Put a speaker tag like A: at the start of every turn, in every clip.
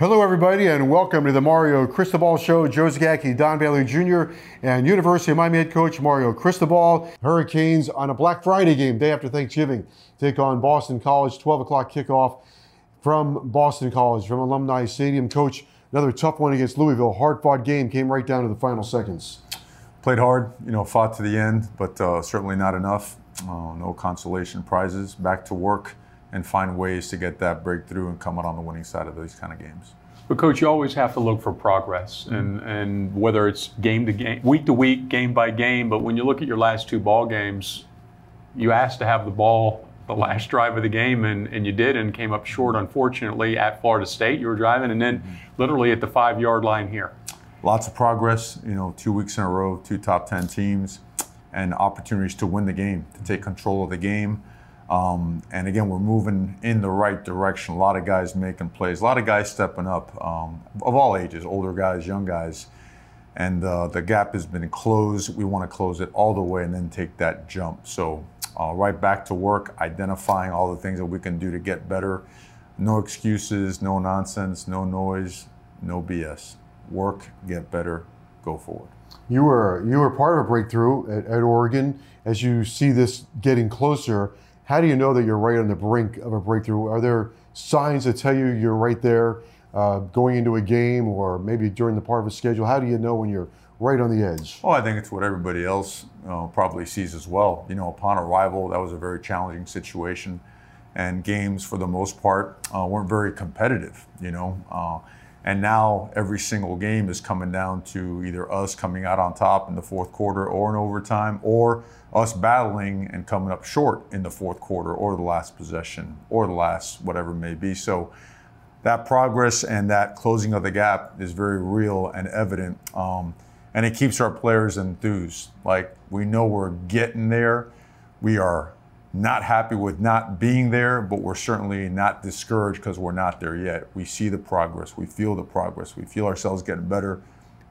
A: Hello, everybody, and welcome to the Mario Cristobal Show. Joe Zagacki, Don Bailey Jr., and University of Miami head coach Mario Cristobal. Hurricanes on a Black Friday game, day after Thanksgiving, take on Boston College, 12 o'clock kickoff from Boston College, from Alumni Stadium. Coach, another tough one against Louisville. Hard fought game, came right down to the final seconds.
B: Played hard, you know, fought to the end, but uh, certainly not enough. Uh, no consolation prizes. Back to work and find ways to get that breakthrough and come out on the winning side of these kind of games.
C: But coach, you always have to look for progress, and and whether it's game to game, week to week, game by game. But when you look at your last two ball games, you asked to have the ball the last drive of the game, and, and you did, and came up short. Unfortunately, at Florida State, you were driving, and then mm-hmm. literally at the five yard line here.
B: Lots of progress, you know, two weeks in a row, two top ten teams, and opportunities to win the game, to take control of the game. Um, and again, we're moving in the right direction. A lot of guys making plays, a lot of guys stepping up um, of all ages, older guys, young guys. And uh, the gap has been closed. We want to close it all the way and then take that jump. So, uh, right back to work, identifying all the things that we can do to get better. No excuses, no nonsense, no noise, no BS. Work, get better, go forward.
A: You were you were part of a breakthrough at, at Oregon. As you see this getting closer, how do you know that you're right on the brink of a breakthrough? Are there signs that tell you you're right there uh, going into a game or maybe during the part of a schedule? How do you know when you're right on the edge?
B: Oh, I think it's what everybody else uh, probably sees as well. You know, upon arrival, that was a very challenging situation, and games for the most part uh, weren't very competitive. You know, uh, and now every single game is coming down to either us coming out on top in the fourth quarter or in overtime, or us battling and coming up short in the fourth quarter or the last possession or the last whatever it may be. So that progress and that closing of the gap is very real and evident. Um, and it keeps our players enthused. Like we know we're getting there. We are not happy with not being there, but we're certainly not discouraged because we're not there yet. We see the progress. We feel the progress. We feel ourselves getting better.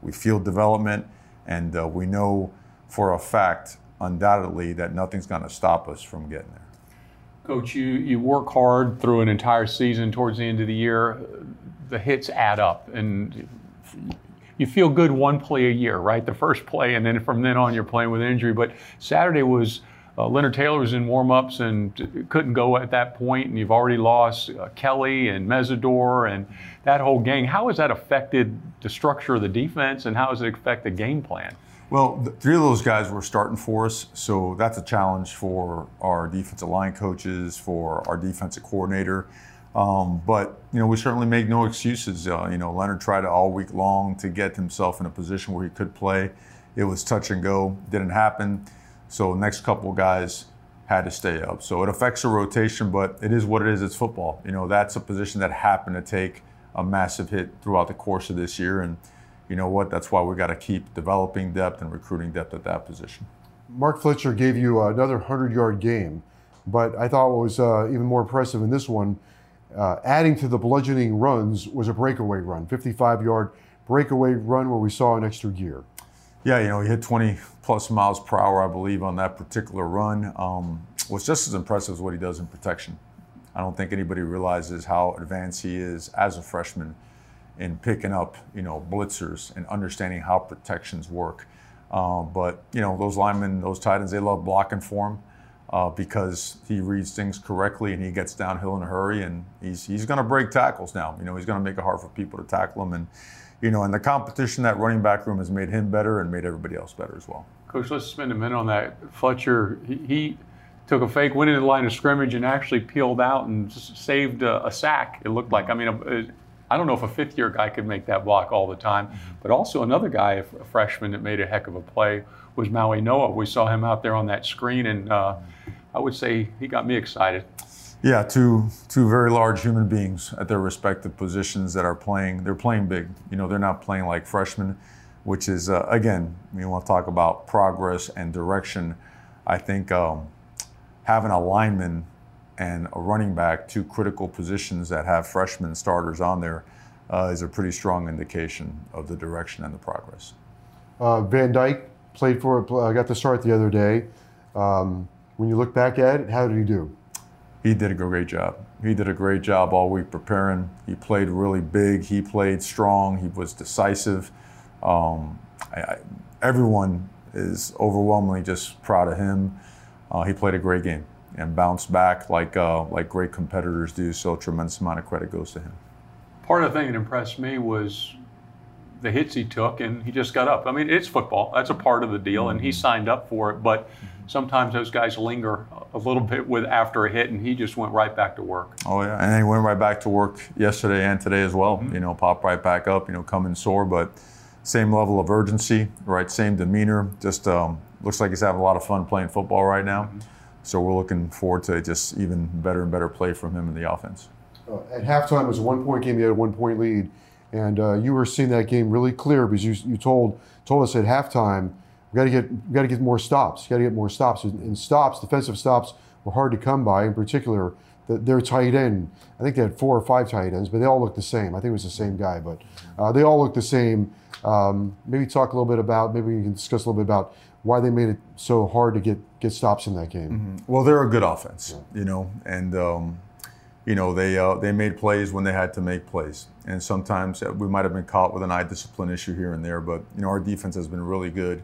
B: We feel development. And uh, we know for a fact undoubtedly that nothing's going to stop us from getting there.
C: Coach, you, you work hard through an entire season towards the end of the year. The hits add up, and you feel good one play a year, right? The first play, and then from then on, you're playing with injury. But Saturday was uh, Leonard Taylor was in warmups and couldn't go at that point, and you've already lost uh, Kelly and Mesidor and that whole gang. How has that affected the structure of the defense, and how has it affected the game plan?
B: Well, three of those guys were starting for us, so that's a challenge for our defensive line coaches, for our defensive coordinator. Um, but you know, we certainly make no excuses. Uh, you know, Leonard tried all week long to get himself in a position where he could play. It was touch and go, didn't happen. So next couple guys had to stay up. So it affects the rotation, but it is what it is. It's football. You know, that's a position that happened to take a massive hit throughout the course of this year, and you know what? That's why we got to keep developing depth and recruiting depth at that position.
A: Mark Fletcher gave you another 100 yard game, but I thought what was uh, even more impressive in this one, uh, adding to the bludgeoning runs, was a breakaway run, 55 yard breakaway run where we saw an extra gear.
B: Yeah, you know, he hit 20 plus miles per hour, I believe, on that particular run. Um, what's just as impressive as what he does in protection. I don't think anybody realizes how advanced he is as a freshman in picking up, you know, blitzers and understanding how protections work. Uh, but you know, those linemen, those tight ends, they love blocking for him. uh, because he reads things correctly and he gets downhill in a hurry and he's he's going to break tackles now. You know, he's going to make it hard for people to tackle him and you know, and the competition that running back room has made him better and made everybody else better as well.
C: Coach, let's spend a minute on that. Fletcher, he, he took a fake, went into the line of scrimmage, and actually peeled out and saved a, a sack. It looked like. I mean, a, I don't know if a fifth year guy could make that block all the time, but also another guy, a freshman that made a heck of a play was Mauigoa. We saw him out there on that screen, and uh, I would say he got me excited.
B: Yeah, two two very large human beings at their respective positions that are playing. They're playing big. You know, they're not playing like freshmen, which is uh, again, we want to talk about progress and direction. I think um, having a lineman and a running back, two critical positions that have freshman starters on there, uh, is a pretty strong indication of the direction and the progress.
A: Uh, Van Dyke played for, uh, got the start the other day. Um, when you look back at it, how did he do?
B: He did a great job. He did a great job all week preparing. He played really big. He played strong. He was decisive. Um, I, I, everyone is overwhelmingly just proud of him. Uh, he played a great game and bounced back like uh, like great competitors do. So a tremendous amount of credit goes to him.
C: Part of the thing that impressed me was the hits he took, and he just got up. I mean, it's football; that's a part of the deal, and he mm-hmm. signed up for it. But sometimes those guys linger a little bit with after a hit, and he just went right back to work.
B: Oh yeah, and he went right back to work yesterday and today as well. Mm-hmm. You know, pop right back up. You know, coming sore, but same level of urgency, right? Same demeanor. Just um, looks like he's having a lot of fun playing football right now. Mm-hmm. So we're looking forward to just even better and better play from him in the offense.
A: Uh, at halftime, it was a one-point game. You had a one-point lead, and uh, you were seeing that game really clear because you, you told told us at halftime we got to get we got to get more stops. Got to get more stops, and stops, defensive stops, were hard to come by. In particular, the, their tight end. I think they had four or five tight ends, but they all looked the same. I think it was the same guy, but uh, they all looked the same. Um, maybe talk a little bit about. Maybe we can discuss a little bit about why they made it so hard to get get stops in that game.
B: Mm-hmm. Well, they're a good offense, yeah. you know, and um, you know they uh, they made plays when they had to make plays, and sometimes uh, we might have been caught with an eye discipline issue here and there, but you know our defense has been really good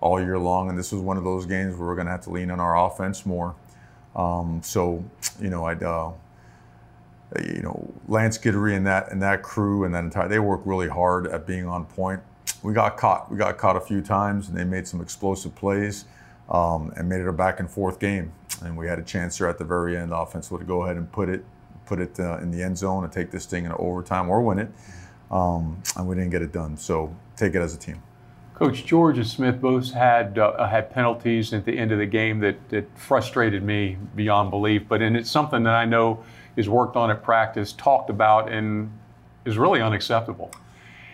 B: all year long, and this was one of those games where we're going to have to lean on our offense more. Um, so, you know, I'd. Uh, you know, Lance Guidry and that and that crew and that entire they work really hard at being on point we got caught. We got caught a few times, and they made some explosive plays um, and made it a back and forth game. And we had a chance there at the very end, Offense to go ahead and put it put it uh, in the end zone and take this thing in overtime or win it. Um, and we didn't get it done. So take it as a team.
C: Coach George and Smith both had uh, had penalties at the end of the game that, that frustrated me beyond belief. But and it's something that I know is worked on at practice, talked about, and is really unacceptable.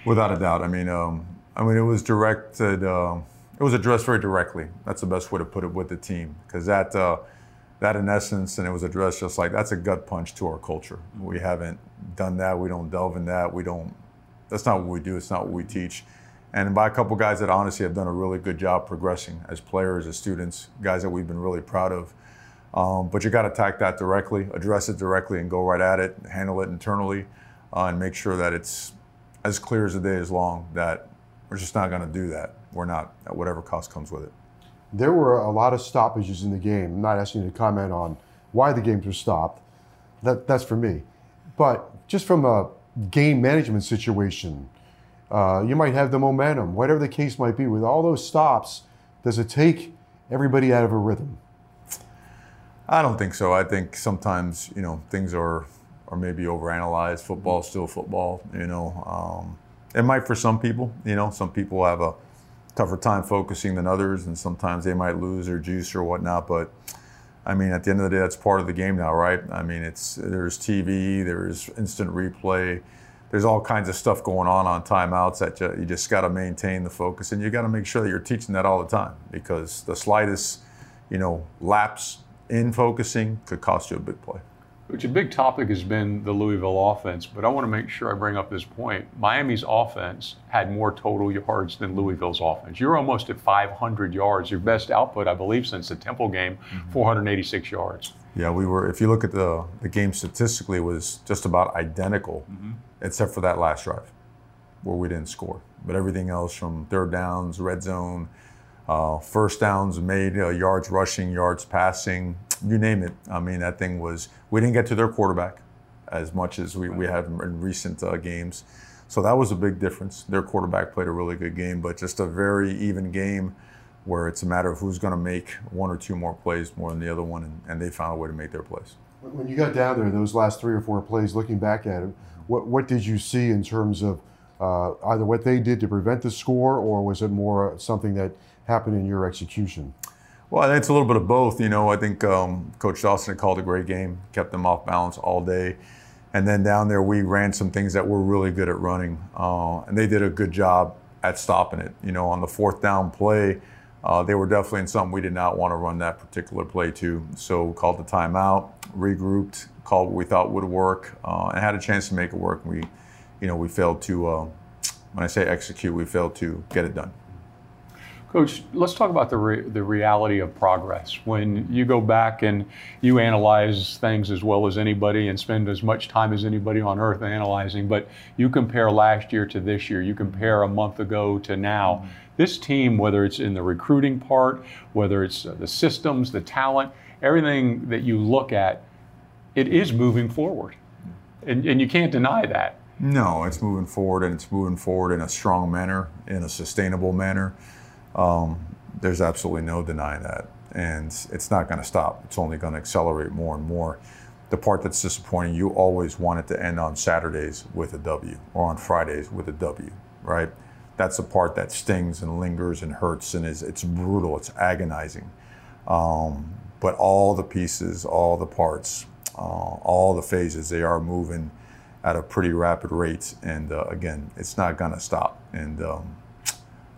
B: Without a doubt. I mean, um, I mean, it was directed. Uh, it was addressed very directly. That's the best way to put it with the team, because that, uh, that in essence, and it was addressed just like that's a gut punch to our culture. We haven't done that. We don't delve in that. We don't. That's not what we do. It's not what we teach. And by a couple guys that honestly have done a really good job progressing as players, as students, guys that we've been really proud of. Um, but you got to attack that directly, address it directly, and go right at it, handle it internally, uh, and make sure that it's as clear as the day is long that we're just not going to do that. We're not at whatever cost comes with it.
A: There were a lot of stoppages in the game. I'm not asking you to comment on why the games were stopped. That, that's for me. But just from a game management situation, uh, you might have the momentum, whatever the case might be. With all those stops, does it take everybody out of a rhythm?
B: I don't think so. I think sometimes you know things are are maybe overanalyzed. Football's still football. You know, um, it might for some people. You know, some people have a tougher time focusing than others, and sometimes they might lose their juice or whatnot. But I mean, at the end of the day, that's part of the game now, right? I mean, it's there's TV, there's instant replay, there's all kinds of stuff going on on timeouts that you, you just got to maintain the focus, and you got to make sure that you're teaching that all the time because the slightest, you know, lapse in focusing could cost you a big play.
C: Which a big topic has been the Louisville offense, but I want to make sure I bring up this point. Miami's offense had more total yards than Louisville's offense. You're almost at 500 yards, your best output, I believe, since the Temple game, mm-hmm. 486 yards.
B: Yeah, we were. If you look at the the game statistically, it was just about identical, mm-hmm. except for that last drive, where we didn't score. But everything else, from third downs, red zone, uh, first downs made, uh, yards rushing, yards passing, you name it. I mean, that thing was, we didn't get to their quarterback as much as we, we have in recent uh, games. So that was a big difference. Their quarterback played a really good game, but just a very even game where it's a matter of who's going to make one or two more plays more than the other one, and, and they found a way to make their plays.
A: When you got down there, those last three or four plays, looking back at it, what, what did you see in terms of uh, either what they did to prevent the score, or was it more something that happened in your execution?
B: Well, I think it's a little bit of both. You know, I think um, Coach Dawson called a great game, kept them off balance all day. And then down there, we ran some things that we're really good at running. Uh, and they did a good job at stopping it. You know, on the fourth down play, uh, they were definitely in something we did not want to run that particular play to. So called the timeout, regrouped, called what we thought would work, uh, and had a chance to make it work. We, you know, we failed to, uh, when I say execute, we failed to get it done.
C: Coach, let's talk about the, re- the reality of progress. When you go back and you analyze things as well as anybody and spend as much time as anybody on earth analyzing, but you compare last year to this year, you compare a month ago to now. Mm-hmm. This team, whether it's in the recruiting part, whether it's uh, the systems, the talent, everything that you look at, it is moving forward. And, and you can't deny that.
B: No, it's moving forward and it's moving forward in a strong manner, in a sustainable manner. Um, there's absolutely no denying that. And it's not going to stop. It's only going to accelerate more and more. The part that's disappointing, you always want it to end on Saturdays with a W or on Fridays with a W, right? That's the part that stings and lingers and hurts and is it's brutal, it's agonizing. Um, but all the pieces, all the parts, uh, all the phases, they are moving at a pretty rapid rate. And uh, again, it's not going to stop. And um,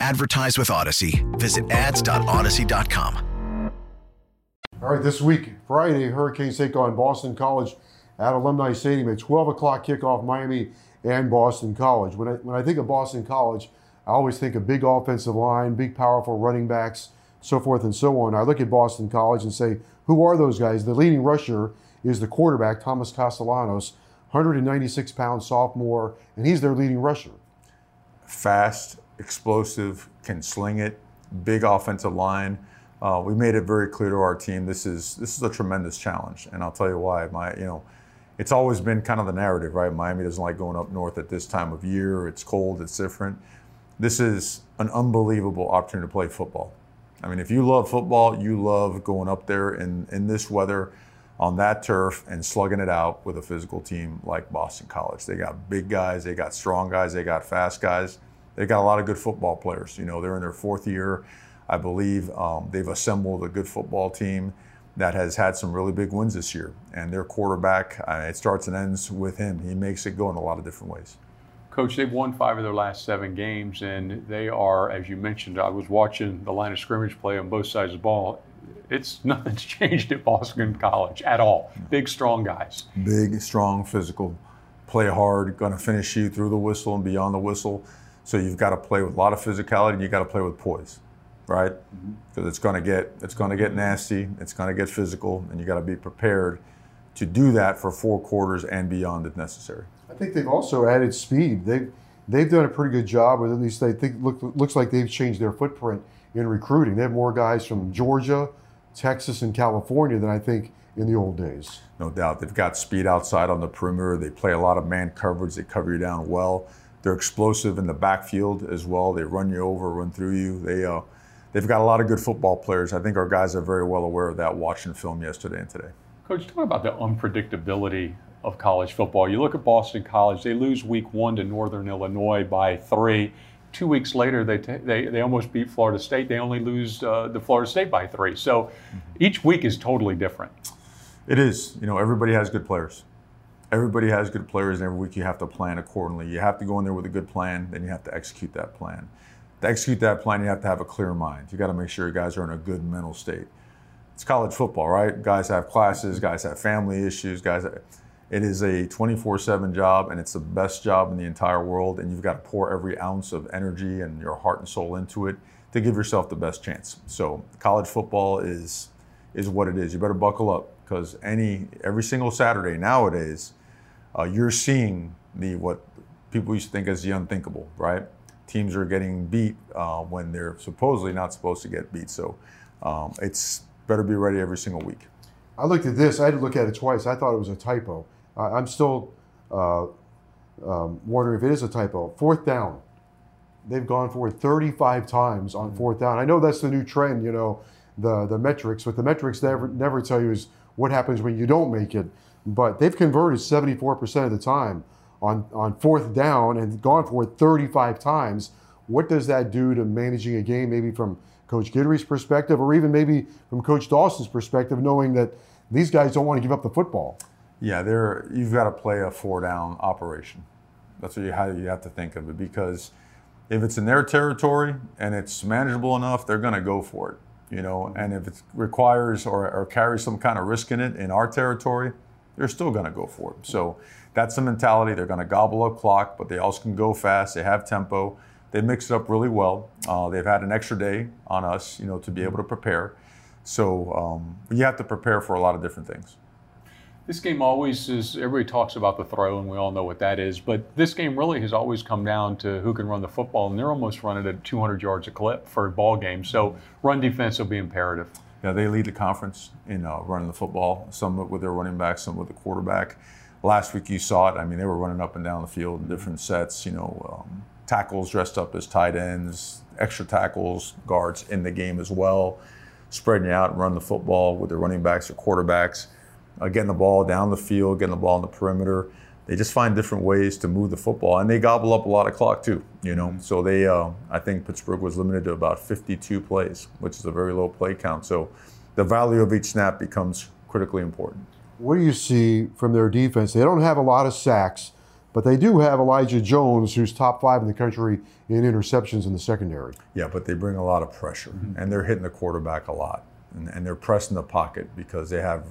D: Advertise with Audacy. Visit ads.audacy.com.
A: All right, this week, Friday, Hurricanes take on Boston College at Alumni Stadium at 12 o'clock kickoff, Miami and Boston College. When I, when I think of Boston College, I always think of big offensive line, big, powerful running backs, so forth and so on. I look at Boston College and say, who are those guys? The leading rusher is the quarterback, Thomas Castellanos, 196 pound sophomore, and he's their leading rusher.
B: Fast, explosive, can sling it, big offensive line. Uh, we made it very clear to our team this is this is a tremendous challenge, and I'll tell you why. My you know, it's always been kind of the narrative, right? Miami doesn't like going up north at this time of year. It's cold. It's different. This is an unbelievable opportunity to play football. I mean, if you love football, you love going up there in in this weather on that turf and slugging it out with a physical team like Boston College. They got big guys, they got strong guys, they got fast guys they've got a lot of good football players. You know, they're in their fourth year, I believe. Um, they've assembled a good football team that has had some really big wins this year. And their quarterback, uh, it starts and ends with him. He makes it go in a lot of different ways.
C: Coach, they've won five of their last seven games, and they are, as you mentioned, I was watching the line of scrimmage play on both sides of the ball. It's nothing's changed at Boston College at all. Big, strong guys.
B: Big, strong, physical, play hard, going to finish you through the whistle and beyond the whistle. So you've got to play with a lot of physicality and you got to play with poise, right? Because mm-hmm. it's going to get it's going to get nasty, it's going to get physical, and you got to be prepared to do that for four quarters and beyond if necessary.
A: I think they've also added speed. They've they've done a pretty good job, or at least they think look, looks like they've changed their footprint in recruiting. They have more guys from Georgia, Texas, and California than I think in the old days.
B: No doubt. They've got speed outside on the perimeter. They play a lot of man coverage. They cover you down well. They're explosive in the backfield as well. They run you over, run through you. They uh, they've got a lot of good football players. I think our guys are very well aware of that watching film yesterday and today.
C: Coach, talk about the unpredictability of college football. You look at Boston College, they lose week one to Northern Illinois by three. Two weeks later, they, t- they, they almost beat Florida State. They only lose uh, the Florida State by three. So each week is totally different.
B: It is. You know, everybody has good players. Everybody has good players, and every week you have to plan accordingly. You have to go in there with a good plan, then you have to execute that plan. To execute that plan, you have to have a clear mind. You got to make sure your guys are in a good mental state. It's college football, right? Guys have classes, guys have family issues, guys. It is a 24 7 job, and it's the best job in the entire world. And you've got to pour every ounce of energy and your heart and soul into it to give yourself the best chance. So, college football is is what it is. You better buckle up because any every single Saturday nowadays, uh, you're seeing the what people used to think as the unthinkable, right? Teams are getting beat uh, when they're supposedly not supposed to get beat. So, um, it's better be ready every single week.
A: I looked at this. I had to look at it twice. I thought it was a typo. Uh, I'm still uh, um, wondering if it is a typo. Fourth down. They've gone for it 35 times on fourth down. I know that's the new trend, you know, the the metrics. What the metrics never never tell you is what happens when you don't make it. But they've converted 74% of the time on on fourth down and gone for it 35 times. What does that do to managing a game? Maybe from Coach Guidry's perspective, or even maybe from Coach Dawson's perspective, knowing that these guys don't want to give up the football.
B: Yeah, there you've got to play a four down operation. That's what you how you have to think of it because if it's in their territory and it's manageable enough, they're going to go for it. You know, and if it requires or, or carries some kind of risk in it in our territory, they're still going to go for it. So that's the mentality. They're going to gobble up clock, but they also can go fast. They have tempo. They mix it up really well. Uh, they've had an extra day on us, you know, to be able to prepare. So um, you have to prepare for a lot of different things.
C: This game always is, everybody talks about the throw, and we all know what that is, but this game really has always come down to who can run the football, and they're almost running at 200 yards a clip for a ball game. So run defense will be imperative.
B: Yeah, they lead the conference in uh, running the football, some with their running back, some with the quarterback. Last week you saw it. I mean, they were running up and down the field in different sets, you know, um, tackles dressed up as tight ends, extra tackles, guards in the game as well, spreading out and run the football with their running backs or quarterbacks uh, getting the ball down the field, getting the ball in the perimeter. They just find different ways to move the football, and they gobble up a lot of clock too. You know, so they, uh, I think Pittsburgh was limited to about 52 plays, which is a very low play count. So the value of each snap becomes critically important.
A: What do you see from their defense? They don't have a lot of sacks, but they do have Elijah Jones, who's top five in the country in interceptions in the secondary.
B: Yeah, but they bring a lot of pressure, mm-hmm. and they're hitting the quarterback a lot and, and they're pressing the pocket because they have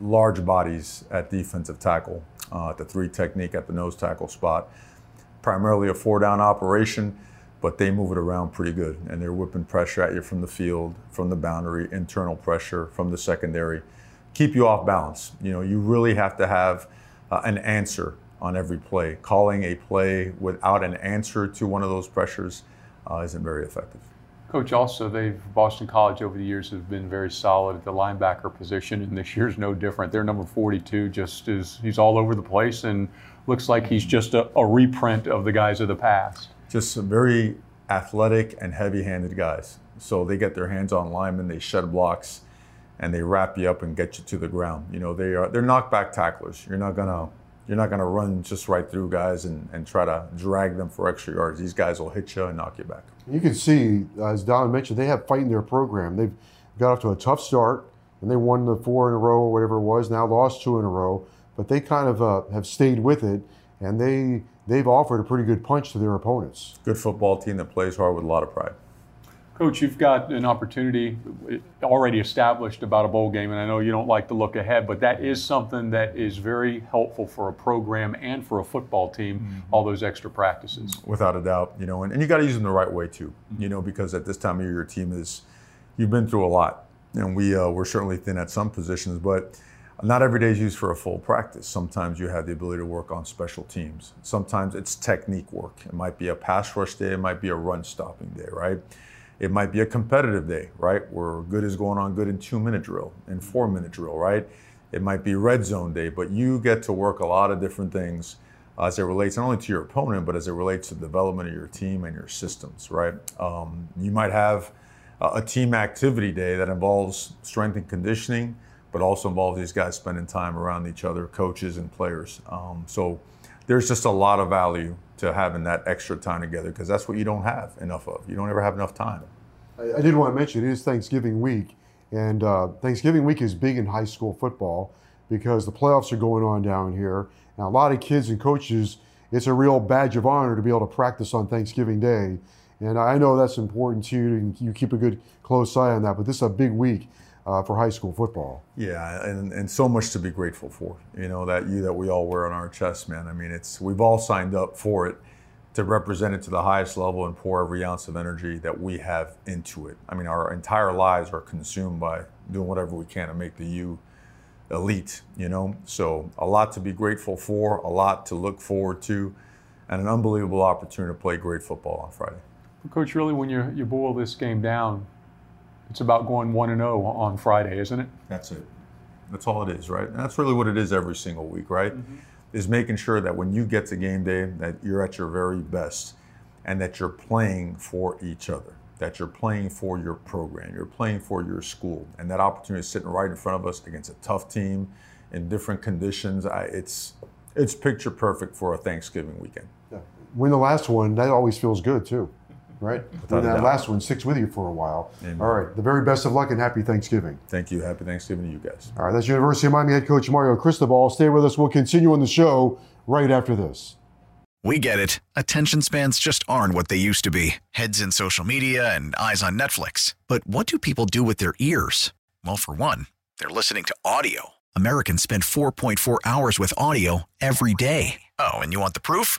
B: large bodies at defensive tackle, uh, at the three technique at the nose tackle spot. Primarily a four down operation, but they move it around pretty good, and they're whipping pressure at you from the field, from the boundary, internal pressure from the secondary, keep you off balance. You know, you really have to have uh, an answer on every play. Calling a play without an answer to one of those pressures uh, isn't very effective.
C: Coach, also, they've Boston College over the years have been very solid at the linebacker position, and this year's no different. They're number 42, just is he's all over the place, and looks like he's just a, a reprint of the guys of the past.
B: Just some very athletic and heavy-handed guys. So they get their hands on linemen, they shed blocks, and they wrap you up and get you to the ground. You know, they are they're knockback tacklers. You're not gonna you're not going to run just right through guys and, and try to drag them for extra yards. These guys will hit you and knock you back.
A: You can see, as Don mentioned, they have fight in their program. They've got off to a tough start, and they won the four in a row or whatever it was. Now lost two in a row, but they kind of uh, have stayed with it, and they they've offered a pretty good punch to their opponents.
B: Good football team that plays hard with a lot of pride.
C: Coach, you've got an opportunity already established about a bowl game, and I know you don't like to look ahead, but that is something that is very helpful for a program and for a football team, mm-hmm. all those extra practices.
B: Without a doubt, you know, and, and you got to use them the right way too, mm-hmm. you know, because at this time of year, your team is, you've been through a lot, and we, uh, we're certainly thin at some positions, but not every day is used for a full practice. Sometimes you have the ability to work on special teams. Sometimes it's technique work. It might be a pass rush day, it might be a run stopping day, right? It might be a competitive day, right? Where good is going on good in two minute drill, in four minute drill, right? It might be red zone day, but you get to work a lot of different things as it relates not only to your opponent, but as it relates to the development of your team and your systems, right? Um, you might have a, a team activity day that involves strength and conditioning, but also involves these guys spending time around each other, coaches and players. Um, so there's just a lot of value to having that extra time together because that's what you don't have enough of. You don't ever have enough time.
A: I, I did want to mention it is Thanksgiving week, and uh, Thanksgiving week is big in high school football because the playoffs are going on down here. Now, a lot of kids and coaches, it's a real badge of honor to be able to practice on Thanksgiving Day. And I know that's important to you, and you keep a good close eye on that. But this is a big week uh, for high school football.
B: Yeah, and, and so much to be grateful for. You know that you that we all wear on our chest, man. I mean, it's we've all signed up for it to represent it to the highest level and pour every ounce of energy that we have into it. I mean, our entire lives are consumed by doing whatever we can to make the U elite. You know, so a lot to be grateful for, a lot to look forward to, and an unbelievable opportunity to play great football on Friday.
C: Coach, really, when you you boil this game down, it's about going one and zero on Friday, isn't it?
B: That's it. That's all it is, right? And that's really what it is every single week, right? Mm-hmm. Is making sure that when you get to game day, that you're at your very best, and that you're playing for each other, that you're playing for your program, you're playing for your school, and that opportunity is sitting right in front of us against a tough team in different conditions. I, it's it's picture perfect for a Thanksgiving weekend.
A: Yeah. Win the last one, that always feels good too right? Mm-hmm. Without that last one sticks with you for a while. Amen. All right. The very best of luck and happy Thanksgiving.
B: Thank you. Happy Thanksgiving to you guys.
A: All right. That's University of Miami head coach Mario Cristobal. Stay with us. We'll continue on the show right after this.
D: We get it. Attention spans just aren't what they used to be heads in social media and eyes on Netflix. But what do people do with their ears? Well, for one, they're listening to audio. Americans spend 4.4 hours with audio every day. Oh, and you want the proof?